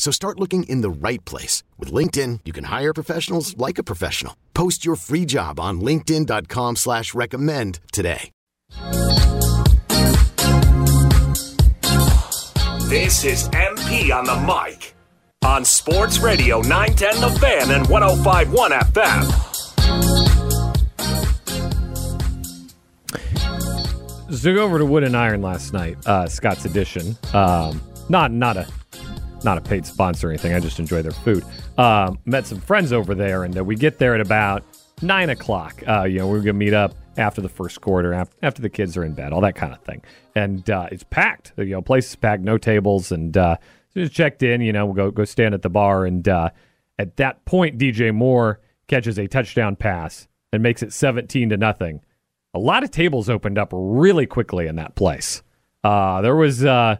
So start looking in the right place. With LinkedIn, you can hire professionals like a professional. Post your free job on linkedin.com slash recommend today. This is MP on the mic on Sports Radio 910 The Fan and 1051 FM. So over to Wood and Iron last night, uh, Scott's Addition. Um, not not a not a paid sponsor or anything. I just enjoy their food. Um, met some friends over there, and uh, we get there at about nine o'clock. Uh, you know, we're gonna meet up after the first quarter, after, after the kids are in bed, all that kind of thing. And uh, it's packed. You know, place is packed, no tables, and uh, just checked in. You know, we'll go go stand at the bar, and uh, at that point, DJ Moore catches a touchdown pass and makes it seventeen to nothing. A lot of tables opened up really quickly in that place. Uh, there was uh,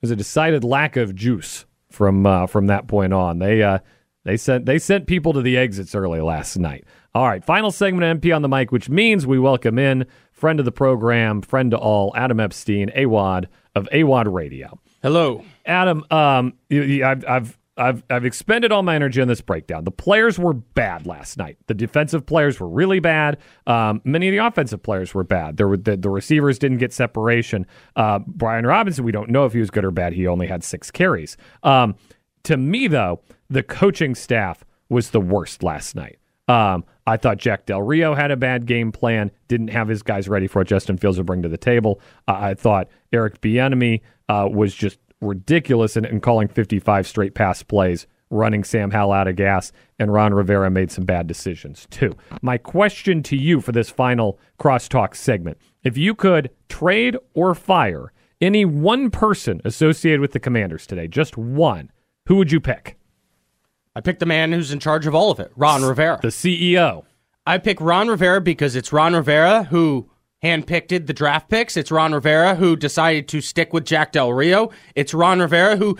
was a decided lack of juice from uh, from that point on. They uh, they sent they sent people to the exits early last night. All right, final segment of MP on the mic, which means we welcome in friend of the program, friend to all, Adam Epstein, AWOD of AWOD Radio. Hello, Adam. Um, I've, I've I've I've expended all my energy on this breakdown. The players were bad last night. The defensive players were really bad. Um, many of the offensive players were bad. There were the, the receivers didn't get separation. Uh, Brian Robinson, we don't know if he was good or bad. He only had six carries. Um, to me, though, the coaching staff was the worst last night. Um, I thought Jack Del Rio had a bad game plan, didn't have his guys ready for what Justin Fields would bring to the table. Uh, I thought Eric Bieniemy uh, was just ridiculous in, in calling 55 straight pass plays, running Sam Howell out of gas, and Ron Rivera made some bad decisions too. My question to you for this final crosstalk segment if you could trade or fire any one person associated with the Commanders today, just one, who would you pick? I picked the man who's in charge of all of it, Ron Rivera. The CEO. I pick Ron Rivera because it's Ron Rivera who handpicked the draft picks. It's Ron Rivera who decided to stick with Jack Del Rio. It's Ron Rivera who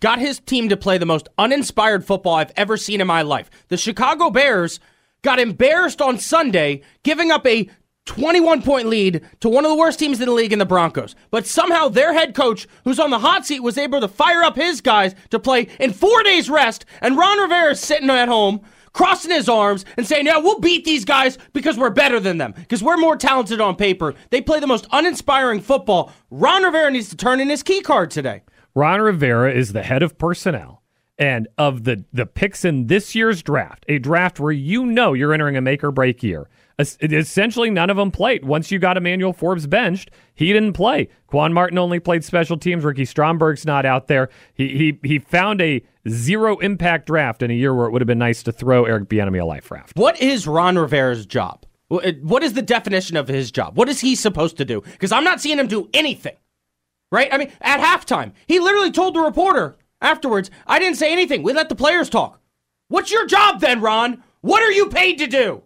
got his team to play the most uninspired football I've ever seen in my life. The Chicago Bears got embarrassed on Sunday, giving up a 21 point lead to one of the worst teams in the league in the Broncos. But somehow their head coach, who's on the hot seat, was able to fire up his guys to play in four days rest, and Ron Rivera is sitting at home crossing his arms and saying, Yeah, we'll beat these guys because we're better than them, because we're more talented on paper. They play the most uninspiring football. Ron Rivera needs to turn in his key card today. Ron Rivera is the head of personnel. And of the, the picks in this year's draft, a draft where you know you're entering a make or break year, essentially none of them played. Once you got Emmanuel Forbes benched, he didn't play. Quan Martin only played special teams. Ricky Stromberg's not out there. He he he found a zero impact draft in a year where it would have been nice to throw Eric Bieniemy a life raft. What is Ron Rivera's job? What is the definition of his job? What is he supposed to do? Because I'm not seeing him do anything. Right? I mean, at halftime, he literally told the reporter afterwards, "I didn't say anything. We let the players talk." What's your job then, Ron? What are you paid to do?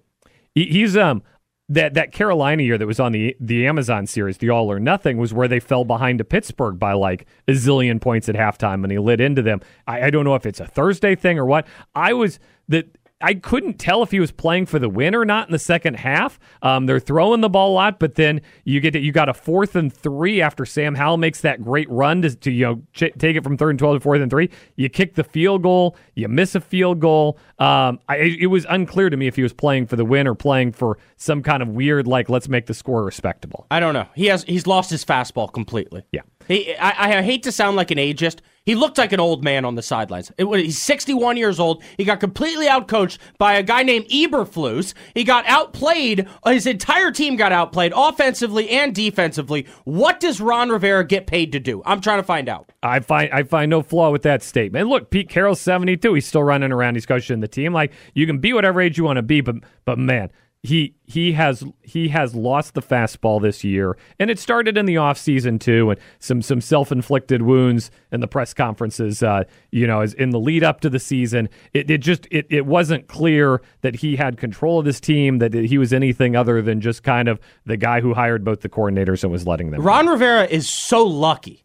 He's um that that Carolina year that was on the the Amazon series, the All or Nothing, was where they fell behind to Pittsburgh by like a zillion points at halftime, and he lit into them. I, I don't know if it's a Thursday thing or what. I was that I couldn't tell if he was playing for the win or not in the second half. Um, they're throwing the ball a lot, but then you get to, you got a fourth and three after Sam Howell makes that great run to, to you know ch- take it from third and twelve to fourth and three. You kick the field goal, you miss a field goal. Um, I, it was unclear to me if he was playing for the win or playing for some kind of weird like let's make the score respectable. I don't know. He has he's lost his fastball completely. Yeah. He, I, I hate to sound like an ageist. He looked like an old man on the sidelines. It, he's 61 years old. He got completely outcoached by a guy named Eberflus. He got outplayed. His entire team got outplayed offensively and defensively. What does Ron Rivera get paid to do? I'm trying to find out. I find I find no flaw with that statement. Look, Pete Carroll's 72. He's still running around. He's coaching the team. Like you can be whatever age you want to be, but but man, he he has he has lost the fastball this year and it started in the offseason too and some some self-inflicted wounds in the press conferences uh, you know as in the lead up to the season. It, it just it, it wasn't clear that he had control of this team that he was anything other than just kind of the guy who hired both the coordinators and was letting them Ron Rivera is so lucky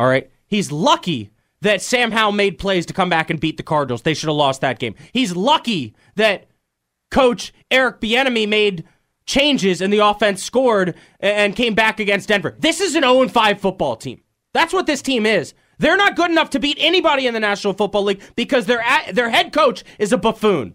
all right? He's lucky that Sam Howell made plays to come back and beat the Cardinals. They should have lost that game. He's lucky that coach Eric Bieniemy made changes and the offense scored and came back against Denver. This is an 0 5 football team. That's what this team is. They're not good enough to beat anybody in the National Football League because their their head coach is a buffoon.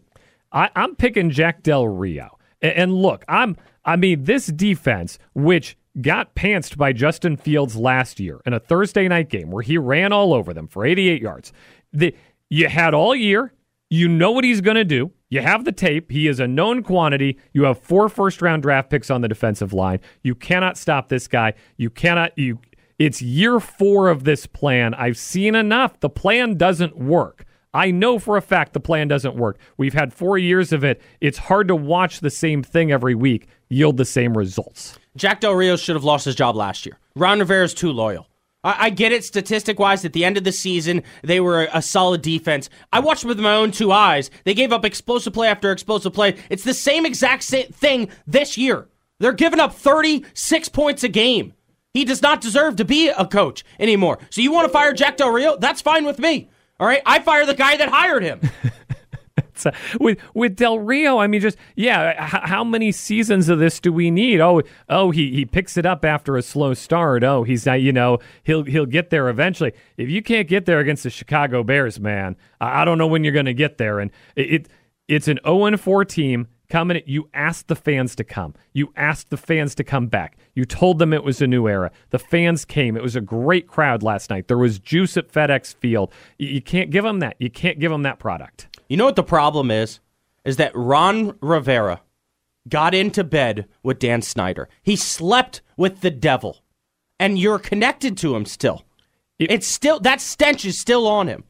I, am picking Jack Del Rio, and, and look, I'm I mean this defense, which got pantsed by Justin Fields last year in a Thursday night game where he ran all over them for 88 yards. The, you had all year. You know what he's going to do. You have the tape. He is a known quantity. You have four first round draft picks on the defensive line. You cannot stop this guy. You cannot you it's year 4 of this plan. I've seen enough. The plan doesn't work. I know for a fact the plan doesn't work. We've had 4 years of it. It's hard to watch the same thing every week yield the same results. Jack Del Rio should have lost his job last year. Ron Rivera is too loyal. I, I get it statistic wise. At the end of the season, they were a, a solid defense. I watched with my own two eyes. They gave up explosive play after explosive play. It's the same exact thing this year. They're giving up 36 points a game. He does not deserve to be a coach anymore. So you want to fire Jack Del Rio? That's fine with me. All right, I fire the guy that hired him. uh, with with Del Rio, I mean, just yeah. H- how many seasons of this do we need? Oh, oh, he he picks it up after a slow start. Oh, he's not. You know, he'll he'll get there eventually. If you can't get there against the Chicago Bears, man, I, I don't know when you're going to get there. And it, it it's an 0 4 team coming. You asked the fans to come. You asked the fans to come back. You told them it was a new era. The fans came. It was a great crowd last night. There was juice at FedEx Field. You can't give them that. You can't give them that product. You know what the problem is? Is that Ron Rivera got into bed with Dan Snyder. He slept with the devil. And you're connected to him still. It, it's still that stench is still on him.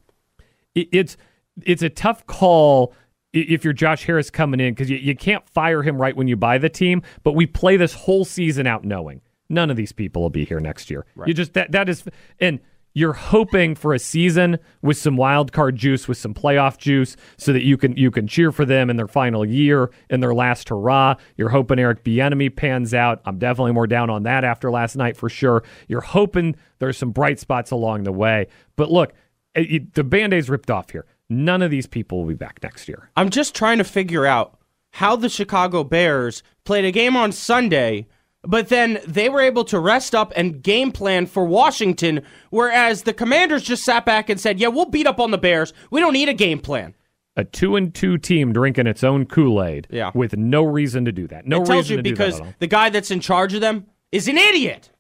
It, it's it's a tough call if you're Josh Harris coming in because you, you can't fire him right when you buy the team. But we play this whole season out knowing none of these people will be here next year. Right. You just that that is and you're hoping for a season with some wild card juice, with some playoff juice, so that you can you can cheer for them in their final year, in their last hurrah. You're hoping Eric Bieniemy pans out. I'm definitely more down on that after last night for sure. You're hoping there's some bright spots along the way. But look, it, it, the band-aid's ripped off here. None of these people will be back next year. I'm just trying to figure out how the Chicago Bears played a game on Sunday but then they were able to rest up and game plan for Washington, whereas the Commanders just sat back and said, "Yeah, we'll beat up on the Bears. We don't need a game plan." A two and two team drinking its own Kool Aid, yeah. with no reason to do that. No reason to do that. it tells reason you because the guy that's in charge of them is an idiot.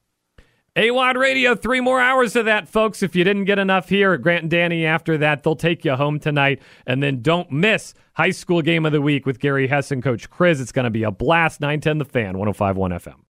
AWOD Radio, three more hours of that, folks. If you didn't get enough here at Grant and Danny after that, they'll take you home tonight. And then don't miss High School Game of the Week with Gary Hess and Coach Chris. It's going to be a blast. 910 The Fan, 1051 FM.